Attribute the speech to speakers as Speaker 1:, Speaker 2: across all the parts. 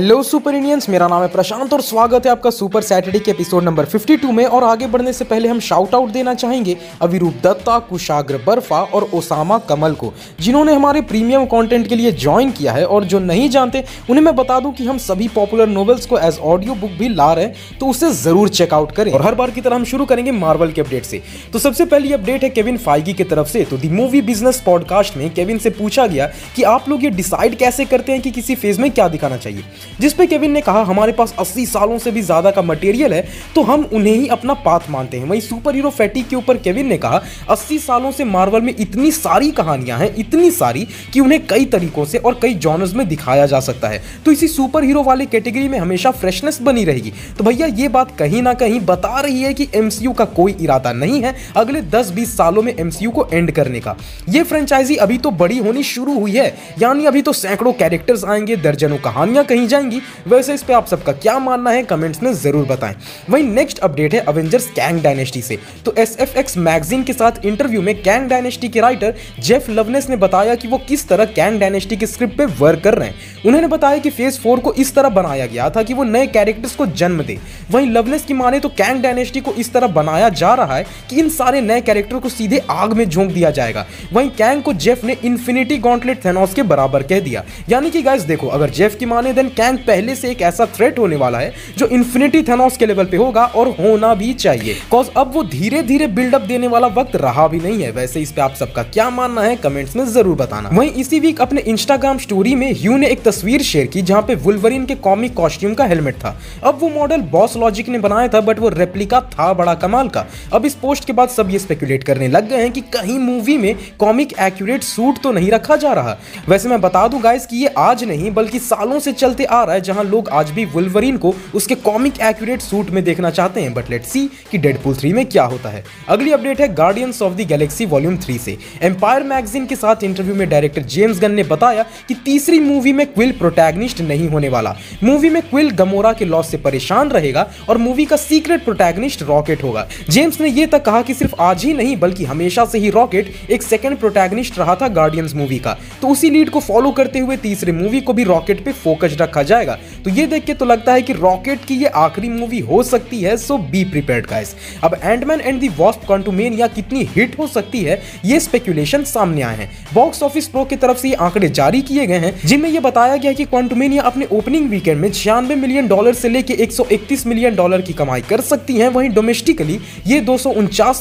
Speaker 1: Hello super Indians मेरा नाम है प्रशांत और स्वागत है आपका सुपर सैटरडे के एपिसोड नंबर 52 में। और आगे बढ़ने से पहले हम शाउट आउट देना चाहेंगे अविरूप दत्ता, कुशाग्र बर्फा और ओसामा कमल को, जिन्होंने हमारे प्रीमियम कंटेंट के लिए ज्वाइन किया है। और जो नहीं जानते, उन्हें मैं बता दूँ कि हम सभी पॉपुलर नॉवेल्स को एज ऑडियो बुक भी ला रहे हैं तो उसे ज़रूर चेकआउट करें। और हर बार की तरह हम शुरू करेंगे मार्वल के अपडेट से। तो सबसे पहली अपडेट है केविन फाइगी की तरफ़ से। तो दी मूवी बिज़नेस पॉडकास्ट में केविन से पूछा गया कि आप लोग ये डिसाइड कैसे करते हैं कि किसी फ़ेज़ में क्या दिखाना चाहिए। जिस पे केविन ने कहा, हमारे पास 80 सालों से भी ज़्यादा का मटेरियल है तो हम उन्हें ही अपना पाथ मानते हैं। वहीं सुपर हीरो फैटिक के ऊपर केविन ने कहा 80 सालों से मार्वल में इतनी सारी कहानियाँ हैं, इतनी सारी, कि उन्हें कई तरीकों से और कई जॉनर्स में दिखाया जा सकता है। तो इसी सुपर हीरो वाले कैटेगरी में हमेशा फ्रेशनेस बनी रहेगी। तो भैया, ये बात कहीं ना कहीं बता रही है कि एमसीयू का कोई इरादा नहीं है अगले दस बीस सालों में एमसीयू को एंड करने का। ये फ्रेंचाइजी अभी तो बड़ी होनी शुरू हुई है। यानी अभी तो सैकड़ों कैरेक्टर्स आएँगे, दर्जनों कहानियाँ कहीं जाएँगी। वैसे इस पे आप सबका क्या मानना है, कमेंट्स में ज़रूर बताएँ। वहीं नेक्स्ट अपडेट है अवेंजर्स कैंग डायनेस्टी से। तो एस एफ़ एक्स मैगजीन के साथ इंटरव्यू में कैंग डायनेस्टी के राइटर जेफ लवनेस ने बताया कि वो किस तरह कैंग डायनेस्टी के स्क्रिप्ट पे वर्क कर रहे हैं। उन्होंने बताया कि फ़ेज़ फोर को इस तरह बनाया गया था कि वो नए कैरेक्टर्स को जन्म दे। वहीं लवनेस की माने तो कैंग डायनेस्टी को इस तरह बनाया जा रहा है कि इन सारे नए कैरेक्टर को सीधे आग में झोंक दिया जाएगा। वहीं कैंग को जेफ ने इन्फिनिटी गॉन्टलेट थेनोस के बराबर कह दिया। यानी कि गाइस देखो, अगर जेफ की माने देन कैंग पहले से एक ऐसा थ्रेट होने वाला है जो इन्फिनिटी थेनोस के लेवल पे होगा और होना भी चाहिए। कॉज अब वो धीरे धीरे बिल्डअप देने वाला वक्त रहा भी नहीं है। वैसे इस पे आप सबका क्या मानना है कमेंट्स में ज़रूर बताना। वहीं इसी वीक अपने इंस्टाग्राम स्टोरी में ह्यू ने एक तस्वीर शेयर की जहाँ पे वुल्वरिन के कॉमिक कॉस्ट्यूम का हेलमेट था। अब वो मॉडल बॉस लॉजिक ने बनाया था बट वो रेप्लिका था बड़ा कमाल का। अब इस पोस्ट के बाद सब ये स्पेकुलेट करने लग गए हैं कि कहीं मूवी में कॉमिक एक्यूरेट सूट तो नहीं रखा जा रहा। वैसे मैं बता दूँ गाइस कि ये आज नहीं, बल्कि सालों से चलते आ रहा है, जहाँ लोग आज भी वुल्वरिन को उसके कॉमिक एक्यूरेट सूट में देखना चाहते हैं बट लेट सी कि डेडपुल 3 में क्या होता है। अगली अपडेट है Guardians of the galaxy volume 3 से। एम्पायर मैगजीन के साथ इंटरव्यू में डायरेक्टर जेम्स गन ने बताया कि तीसरी मूवी में क्विल प्रोटैगनिस्ट नहीं होने वाला। मूवी में क्विल गमोरा के लॉस से परेशान रहेगा और मूवी का सीक्रेट प्रोटैगनिस्ट रॉकेट होगा। जेम्स ने यह तक कहा कि सिर्फ़ आज ही नहीं, बल्कि हमेशा से ही रॉकेट एक सेकंड प्रोटैगनिस्ट रहा था गार्डियंस मूवी का। तो उसी लीड को फॉलो करते हुए तीसरे मूवी को भी रॉकेट पे फोकस रखा जाएगा। तो ये देख के तो लगता है कि रॉकेट की ये आखिरी मूवी हो सकती है सो बी प्रिपेयर्ड गाइस अब Antman and the Wasp Quantumania कितनी हिट हो सकती है, ये स्पेकुलेशन सामने आए हैं। बॉक्स ऑफ़िस प्रो की तरफ़ से ये आंकड़े जारी किए गए हैं, जिनमें यह बताया गया कि क्वांटुमेनिया अपने ओपनिंग वीकेंड में छियानवे मिलियन डॉलर से लेकर 131 मिलियन डॉलर की कमाई कर सकती है। वहीं डोमेस्टिकली ये दो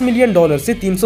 Speaker 1: मिलियन डॉलर से तीन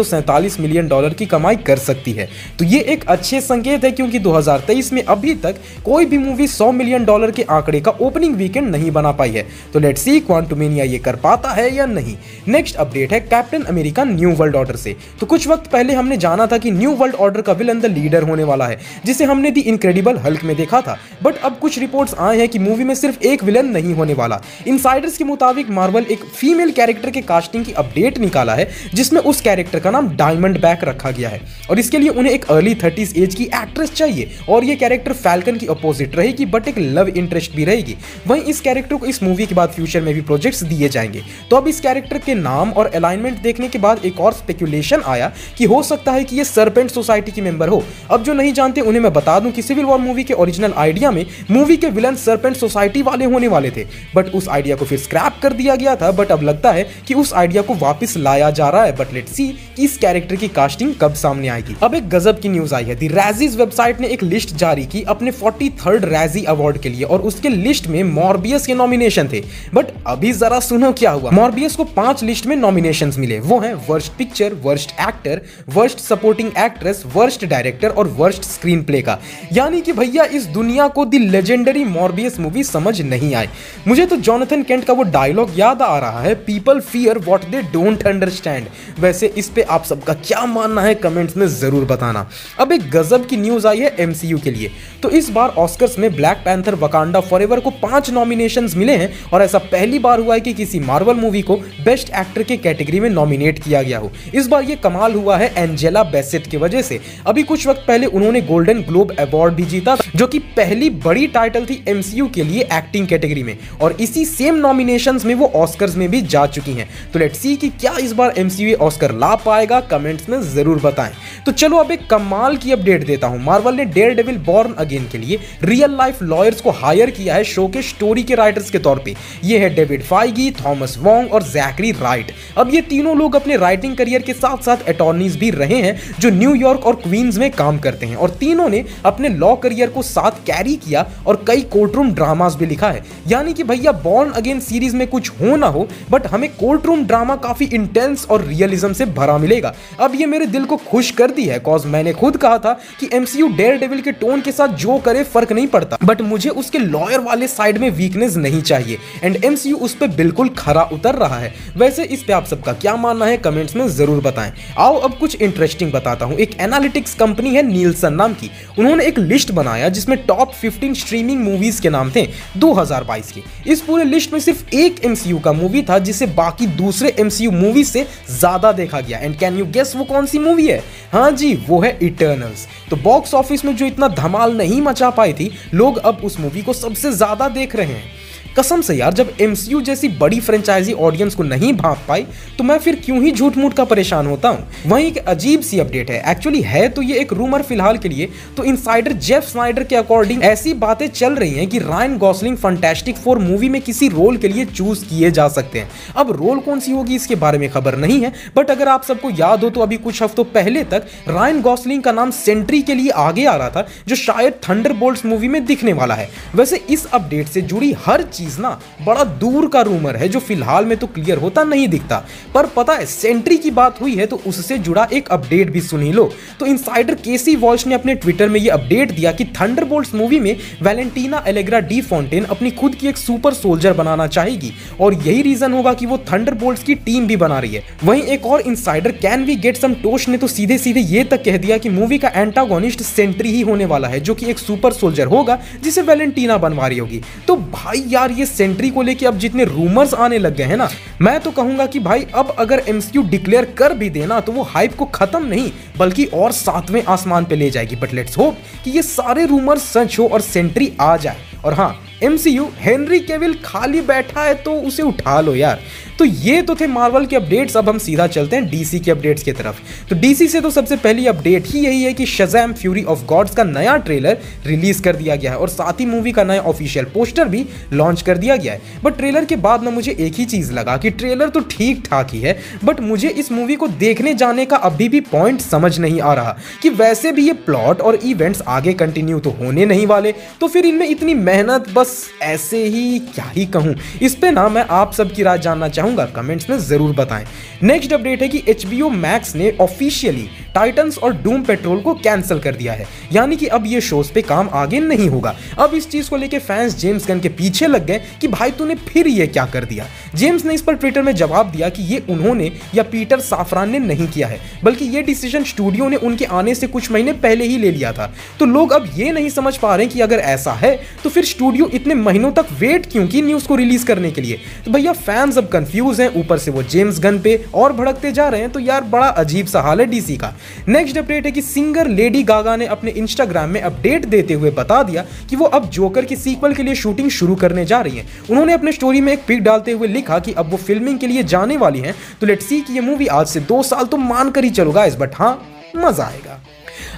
Speaker 1: मिलियन डॉलर की कमाई कर सकती है। तो ये एक अच्छे संकेत है, क्योंकि 2023 में अभी तक कोई भी मूवी 100 मिलियन डॉलर के आंकड़े का ओपनिंग वीकेंड नहीं बना पाई है। तो लेट्स सी क्वांटुमेनिया ये कर पाता है या नहीं। नेक्स्ट अपडेट है captain America new world order से। तो कुछ वक्त पहले हमने जाना था कि न्यू वर्ल्ड ऑर्डर का विलन द लीडर होने वाला है, जिसे हमने दी इनक्रेडिबल हल्क में देखा था। बट अब कुछ रिपोर्ट्स आए हैं कि मूवी में सिर्फ़ एक विलन नहीं होने वाला। इनसाइडर्स के मुताबिक मार्वल एक फीमेल कैरेक्टर के कास्टिंग की अपडेट निकाला है, जिसमें उस कैरेक्टर का नाम डायमंड बैक रखा गया है। और इसके लिए उन्हें एक अर्ली थर्टीज एज की एक्ट्रेस चाहिए। और ये कैरेक्टर फैल्कन की अपोजिट रहेगी बट एक लव इंटरेस्ट भी रहेगी। वहीं इस कैरेक्टर को इस मूवी के बाद फ्यूचर में भी प्रोजेक्ट्स दिए जाएँगे। तो अब इस कैरेक्टर के नाम और अलाइनमेंट देखने के बाद एक और स्पेकुलेशन आया कि हो सकता है कि ये सरपेंट सोसाइटी की मेंबर हो। अब जो नहीं जानते, उन्हें मैं बता दूँ कि सिविल वॉर मूवी के ओरिजिनल आइडिया में मूवी के विलन सरपेंट सोसाइटी वाले होने वाले थे। बट उस आइडिया को फिर स्क्रैप कर दिया गया था। बट अब लगता है कि उस आइडिया को वापस लाया जा रहा है। बट लेट सी कि इस कैरेक्टर की कास्टिंग कब सामने आएगी। अब एक गजब की न्यूज़ आई है। दी रैजीज वेबसाइट ने एक लिस्ट जारी की अपने फोर्टी थर्ड रैजी अवार्ड के लिए। और उसके लिस्ट में मॉर्बियस के नॉमिनेशन थे। बट अभी जरा सुनो क्या हुआ। मॉर्बियस को पाँच लिस्ट में नॉमिनेशन मिले। वो हैं worst picture worst actor worst supporting actress worst director और वर्स्ट स्क्रीन प्ले का। यानी कि भैया, इस दुनिया को दी लेजेंडरी मॉर्बियस मूवी समझ नहीं आए। मुझे तो जॉनथन केंट का वो डायलॉग याद आ रहा है। People fear what they don't understand वैसे इस पे आप सबका क्या मानना है कमेंट्स में ज़रूर बताना। अब एक गजब की न्यूज़ आई है एमसीयू के लिए। तो इस बार ऑस्कर्स में ब्लैक पैंथर वकांडा फॉरएवर को पाँच नॉमिनेशन मिले हैं और ऐसा पहली बार हुआ है कि किसी मार्वल मूवी को बेस्ट एक्टर के कैटेगरी में नॉमिनेट किया गया हो। इस बार ये कमाल हुआ है एंजेला बेसेट की वजह से। अभी कुछ वक्त पहले उन्होंने गोल्डन ग्लोब अवार्ड भी जीता, जो कि पहली बड़ी टाइटल थी एमसीयू के लिए एक्टिंग कैटेगरी में। और इसी सेम नॉमिनेशन में वो ऑस्कर्स में भी जा चुकी हैं। तो लेट्स सी कि क्या इस बार एमसीयू ऑस्कर ला पाएगा कमेंट्स में ज़रूर बताएँ। तो चलो अब एक कमाल की अपडेट देता हूँ। मार्वल ने डेयर डेविल बॉर्न अगेन के लिए रियल लाइफ लॉयर्स को हायर किया है शो के स्टोरी के राइटर्स के तौर पे। ये है डेविड फाइगी, थॉमस वोंग और जैकरी राइट। अब ये तीनों लोग अपने राइटिंग करियर के साथ साथ अटॉर्नीज भी रहे हैं, जो न्यूयॉर्क और क्वींस में काम करते हैं। और तीनों ने अपने लॉ करियर को साथ कैरी किया और कई कोर्ट रूम ड्रामास भी लिखा है। यानी कि भैया बॉर्न अगेन सीरीज़ में कुछ हो ना हो बट हमें कोर्ट रूम ड्रामा काफ़ी इंटेंस और रियलिज्म से भरा मिलेगा। अब ये मेरे दिल को खुश कर दी है कॉज मैंने खुद कहा था कि एमसीयू डेयर डेविल के टोन के साथ जो करे, फ़र्क नहीं पड़ता। बट मुझे उसके लॉयर वाले साइड में वीकनेस नहीं चाहिए। एंड एमसीयू उस पर बिल्कुल खरा उतर रहा है। वैसे इस पे आप सबका क्या मानना है कमेंट्स में ज़रूर बताएँ। आओ अब कुछ इंटरेस्टिंग बताता हूँ। एक एनालिटिक्स कंपनी है नीलसन नाम की। उन्होंने एक लिस्ट बनाया जिसमें टॉप 15 स्ट्रीमिंग मूवीज़ के नाम थे 2022 के। इस पूरे लिस्ट में सिर्फ़ एक एमसीयू का मूवी था, जिसे बाकी दूसरे एमसीयू मूवी से ज़्यादा देखा गया। एंड कैन यू गेस वो कौन सी मूवी है? हाँ जी, वो है इटर्नल्स तो बॉक्स ऑफ़िस में जो इतना धमाल नहीं मचा पाई थी, लोग अब उस मूवी को सबसे ज़्यादा देख रहे हैं। कसम से यार, जब MCU जैसी बड़ी फ्रेंचाइजी ऑडियंस को नहीं भाप पाई तो मैं फिर क्यों ही झूठ मूठ का परेशान होता हूँ? वहीं एक अजीब सी अपडेट है। एक्चुअली है तो ये एक रूमर फ़िलहाल के लिए। तो इनसाइडर जेफ स्नाइडर के अकॉर्डिंग ऐसी बातें चल रही हैं कि Ryan Gosling fantastic four movie में किसी रोल के लिए चूज़ किए जा सकते हैं। अब रोल कौन सी होगी, इसके बारे में खबर नहीं है। बट अगर आप सबको याद हो तो अभी कुछ हफ्तों पहले तक रायन गॉसलिंग का नाम सेंट्री के लिए आगे आ रहा था, जो शायद थंडर मूवी में दिखने वाला है। वैसे इस अपडेट से जुड़ी हर चीज़ चीज़ ना बड़ा दूर का रूमर है जो फ़िलहाल में तो क्लियर होता नहीं दिखता। पर पता है, सेंट्री की बात हुई है तो उससे जुड़ा एक अपडेट भी सुनी लो। तो इनसाइडर केसी वॉल्श ने अपने ट्विटर में ये अपडेट दिया कि थंडर मूवी में वैलेंटीना एलेग्रा डी फोन्टेन अपनी खुद की एक सुपर सोल्जर बनाना चाहेगी। और यही रीजन होगा कि वो थंडर की टीम भी बना रही है। वहीं एक और insider can we get some toast ने तो सीधे सीधे ये तक कह दिया कि मूवी का एंटागोनिस्ट सेंट्री ही होने वाला है, जो कि एक सुपर सोल्जर होगा, जिसे वैलेंटीना बनवा रही होगी। तो भाई यार ये सेंट्री को लेके अब जितने रूमर्स आने लग गए हैं ना, मैं तो कहूँगा कि भाई अब अगर एमसीयू डिक्लेयर कर भी देना तो वो हाइप को खत्म नहीं, बल्कि और सातवें आसमान पे ले जाएगी। बट लेट्स होप कि ये सारे रूमर्स सच हो और सेंट्री आ जाए। और हाँ एमसीयू हेनरी केविल खाली बैठा है तो उसे उठा लो यार। तो ये तो थे मार्वल के अपडेट्स अब हम सीधा चलते हैं डीसी के अपडेट्स की तरफ़। तो डीसी से तो सबसे पहली अपडेट ही यही है कि शजैम फ्यूरी ऑफ़ गॉड्स का नया ट्रेलर रिलीज़ कर दिया गया है और साथ ही मूवी का नया ऑफिशियल पोस्टर भी लॉन्च कर दिया गया है। बट ट्रेलर के बाद ना मुझे एक ही चीज़ लगा कि ट्रेलर तो ठीक ठाक ही है बट मुझे इस मूवी को देखने जाने का अभी भी पॉइंट समझ नहीं आ रहा कि वैसे भी ये प्लॉट और इवेंट्स आगे कंटिन्यू तो होने नहीं वाले तो फिर इनमें इतनी मेहनत, बस ऐसे ही क्या ही कहूँ। इस पे ना मैं आप सबकी राय जानना चाहूँगा चाहूँगा कमेंट्स में ज़रूर बताएँ। नेक्स्ट अपडेट है कि एच मैक्स ने ऑफिशियली टाइटन्स और डूम पेट्रोल को कैंसिल कर दिया है। यानी कि अब ये शोज़ पे काम आगे नहीं होगा। अब इस चीज़ को लेके फैंस जेम्स गन के पीछे लग गए कि भाई तूने फिर ये क्या कर दिया? जेम्स ने इस पर ट्विटर में जवाब दिया कि ये उन्होंने या पीटर साफरान ने नहीं किया है। बल्कि ये डिसीज़न स्टूडियो ने उनके आने से कुछ महीने पहले ही ले लिया था। तो लोग अब ये नहीं समझ पा रहे कि अगर ऐसा है तो फिर स्टूडियो इतने महीनों तक वेट क्यों की न्यूज़ को रिलीज़ करने के लिए? तो भैया फैंस अब कंफ्यूज हैं। ऊपर से वो जेम्स गन पे और भड़कते जा रहे हैं। तो यार बड़ा अजीब सा हाल है डीसी का। नेक्स्ट अपडेट है कि सिंगर लेडी गागा ने अपने इंस्टाग्राम में अपडेट देते हुए बता दिया कि वो अब जोकर की सीक्वल के लिए शूटिंग शुरू करने जा रही है। उन्होंने अपने स्टोरी में एक पिक डालते हुए लिखा कि अब वो फिल्मिंग के लिए जाने वाली है। तो लेट सी कि ये मूवी आज से दो साल तो मान कर ही चलो इस बट हाँ मज़ा आएगा।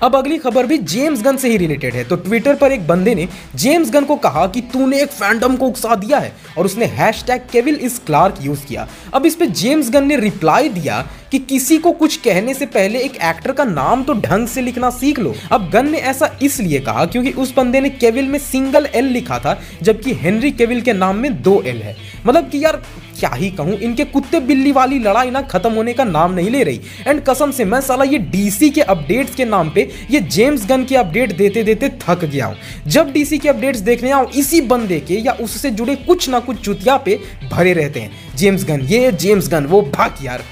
Speaker 1: अब अगली खबर भी जेम्स गन से ही रिलेटेड है। तो ट्विटर पर एक बंदे ने जेम्स गन को कहा कि तूने एक फैंडम को उकसा दिया है और उसने hashtag Cavill is Clark use किया। अब इस पे जेम्स गन ने रिप्लाई दिया कि किसी को कुछ कहने से पहले एक एक्टर का नाम तो ढंग से लिखना सीख लो। अब गन ने ऐसा इसलिए कहा क्योंकि उस बंदे ने केविल में सिंगल एल लिखा था, जबकि हेनरी केविल के नाम में दो एल है। मतलब कि यार, क्या ही कहूँ, इनके कुत्ते बिल्ली वाली लड़ाई ना खत्म होने का नाम नहीं ले रही। एंड कसम से मैं साला ये डीसी के अपडेट्स के नाम पे ये जेम्स गन के अपडेट देते देते थक गया हूँ। जब डीसी के अपडेट्स देखने आऊँ, इसी बंदे के या उससे जुड़े कुछ ना कुछ चुतिया पे भरे रहते हैं। जेम्स गन, ये जेम्स गन, वो भाग यार।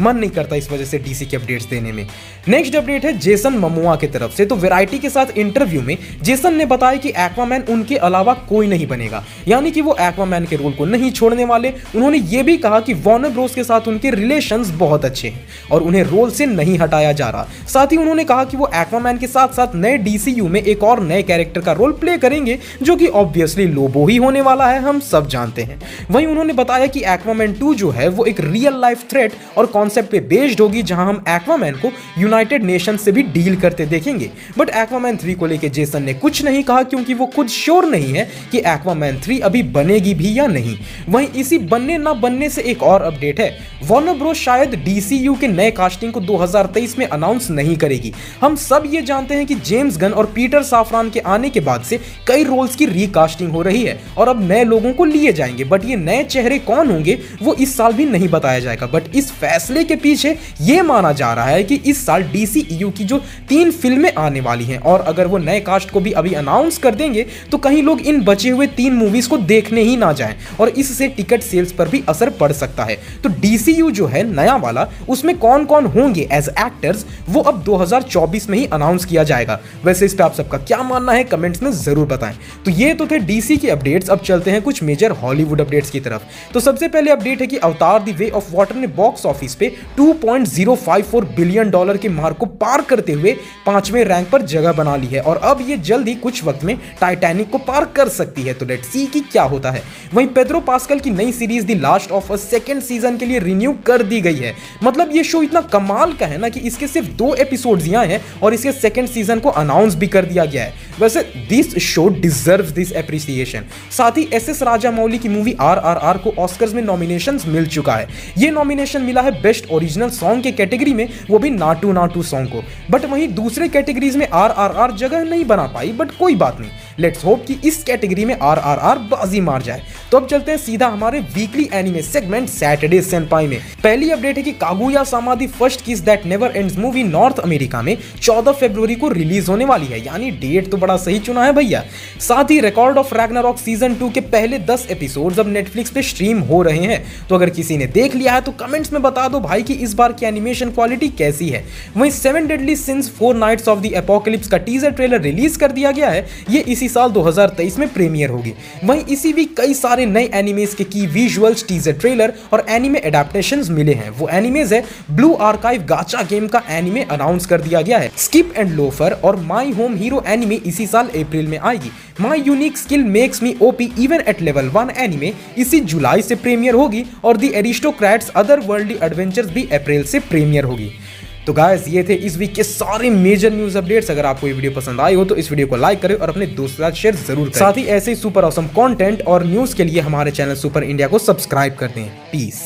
Speaker 1: मन नहीं करता इस वजह से डीसी के अपडेट्स देने में। नेक्स्ट अपडेट है जेसन ममुआ की तरफ़ से। तो वेराइटी के साथ इंटरव्यू में जेसन ने बताया कि एक्वामैन उनके अलावा कोई नहीं बनेगा। यानी कि वो एक्वामैन के रोल को नहीं छोड़ने वाले। उन्होंने ये भी कहा कि वॉर्नर ब्रोस के साथ उनके रिलेशन बहुत अच्छे हैं और उन्हें रोल से नहीं हटाया जा रहा। साथ ही उन्होंने कहा कि वो एक्वामैन के साथ साथ नए डीसीयू में एक और नए कैरेक्टर का रोल प्ले करेंगे, जो कि ऑब्वियसली लोबो ही होने वाला है, हम सब जानते हैं। वहीं उन्होंने बताया कि एक्वामैन टू जो है, वो एक रियल लाइफ थ्रेट और कौन कॉन्सेप्ट पे बेस्ड होगी जहाँ हम एक्वामैन को यूनाइटेड नेशन से भी डील करते देखेंगे। बट एक्वामैन थ्री को लेकर जेसन ने कुछ नहीं कहा क्योंकि वो खुद श्योर नहीं है कि एक्वामैन थ्री अभी बनेगी भी या नहीं। वहीं इसी बनने ना बनने से एक और अपडेट है। वॉर्नर ब्रो शायद डीसीयू के नए कास्टिंग को 2023 में अनाउंस नहीं करेगी। हम सब ये जानते हैं कि जेम्स गन और पीटर साफरान के आने के बाद से कई रोल्स की रिकास्टिंग हो रही है और अब नए लोगों को लिए जाएँगे। बट ये नए चेहरे कौन होंगे, वो इस साल भी नहीं बताया जाएगा। बट इस फैसले के पीछे ये माना जा रहा है कि इस साल डीसीयू की जो तीन फ़िल्में आने वाली हैं, और अगर वो नए कास्ट को भी अभी अनाउंस कर देंगे तो कहीं लोग इन बचे हुए तीन मूवीज़ को देखने ही ना जाएँ, और इससे टिकट सेल्स पर भी असर पड़ सकता है। तो डीसीयू जो है, नया वाला, उसमें कौन कौन होंगे एज एक्टर्स वो अब 2024 में ही अनाउंस किया जाएगा। वैसे इस पर आप सबका क्या मानना है कमेंट्स में ज़रूर बताएँ। तो ये तो थे डीसी की अपडेट्स अब चलते हैं कुछ मेजर हॉलीवुड अपडेट्स की तरफ़। तो सबसे पहले अपडेट है कि Avatar the way of water ने बॉक्स ऑफ़िस पे 2.054 बिलियन डॉलर के मार्क को पार करते हुए पाँचवें रैंक पर जगह बना ली है। और अब ये जल्द ही कुछ वक्त में टाइटैनिक को पार कर सकती है। तो लेट सी की क्या होता है। वहीं पेद्रो पास्कल की नई series the last of a second season के लिए रिन्यू कर दी गई है। मतलब ये शो इतना कमाल का है ना कि इसके सिर्फ़ दो एपिसोड यहाँ हैं और इसके सेकेंड सीज़न को अनाउंस भी कर दिया गया है। वैसे this show deserve this appreciation साथ ही एस एस राजा मौली की मूवी आर आर आर को ऑस्कर में नॉमिनेशन मिल चुका है। ये नॉमिनेशन मिला है बेस्ट ओरिजिनल सॉन्ग के कैटेगरी में, वो भी नाटू नाटू सॉन्ग को। बट वहीं दूसरे कैटेगरीज में आर आर आर जगह नहीं बना पाई बट कोई बात नहीं। लेट्स होप कि इस कैटेगरी में आर आर आर बाजी मार जाए। तो अब चलते हैं सीधा हमारे weekly anime segment Saturday senpai में। पहली अपडेट है कि कागुया समाधि first kiss that never ends movie North America में 14 फरवरी को रिलीज़ होने वाली है। यानी डेट तो बड़ा सही चुना है भैया। साथ ही record of Ragnarok season two के पहले 10 एपिसोड्स अब नेटफ्लिक्स पे स्ट्रीम हो रहे हैं। तो अगर किसी ने देख लिया है तो कमेंट्स में बता दो भाई की इस बार की एनिमेशन क्वालिटी कैसी है। वहीं seven deadly sins four knights of the apocalypse का टीजर ट्रेलर रिलीज़ कर दिया गया है। ये इसी साल 2023 में प्रीमियर होगी। वहीं इसी भी कई सारे नए एनिमेज के की विजुअल्स टीजर ट्रेलर और एनिमे एडेप्टेशन मिले हैं। वो एनिमेज है ब्लू आर्काइव गाचा गेम का एनिमे अनाउंस कर दिया गया है। स्किप एंड लोफर और माई होम हीरो एनिमे इसी साल अप्रैल में आएगी। My unique skill makes me OP even at level one anime इसी जुलाई से प्रीमियर होगी और the aristocrat's other world adventures भी अप्रैल से प्रीमियर होगी। तो गायस ये थे इस वीक के सारे मेजर न्यूज़ अपडेट्स अगर आपको ये वीडियो पसंद आई हो तो इस वीडियो को लाइक करें और अपने दोस्तों साथ शेयर ज़रूर करें। साथ ही ऐसे ही सुपर ऑसम कॉन्टेंट और न्यूज़ के लिए हमारे चैनल सुपर इंडिया को सब्सक्राइब कर दें। पीस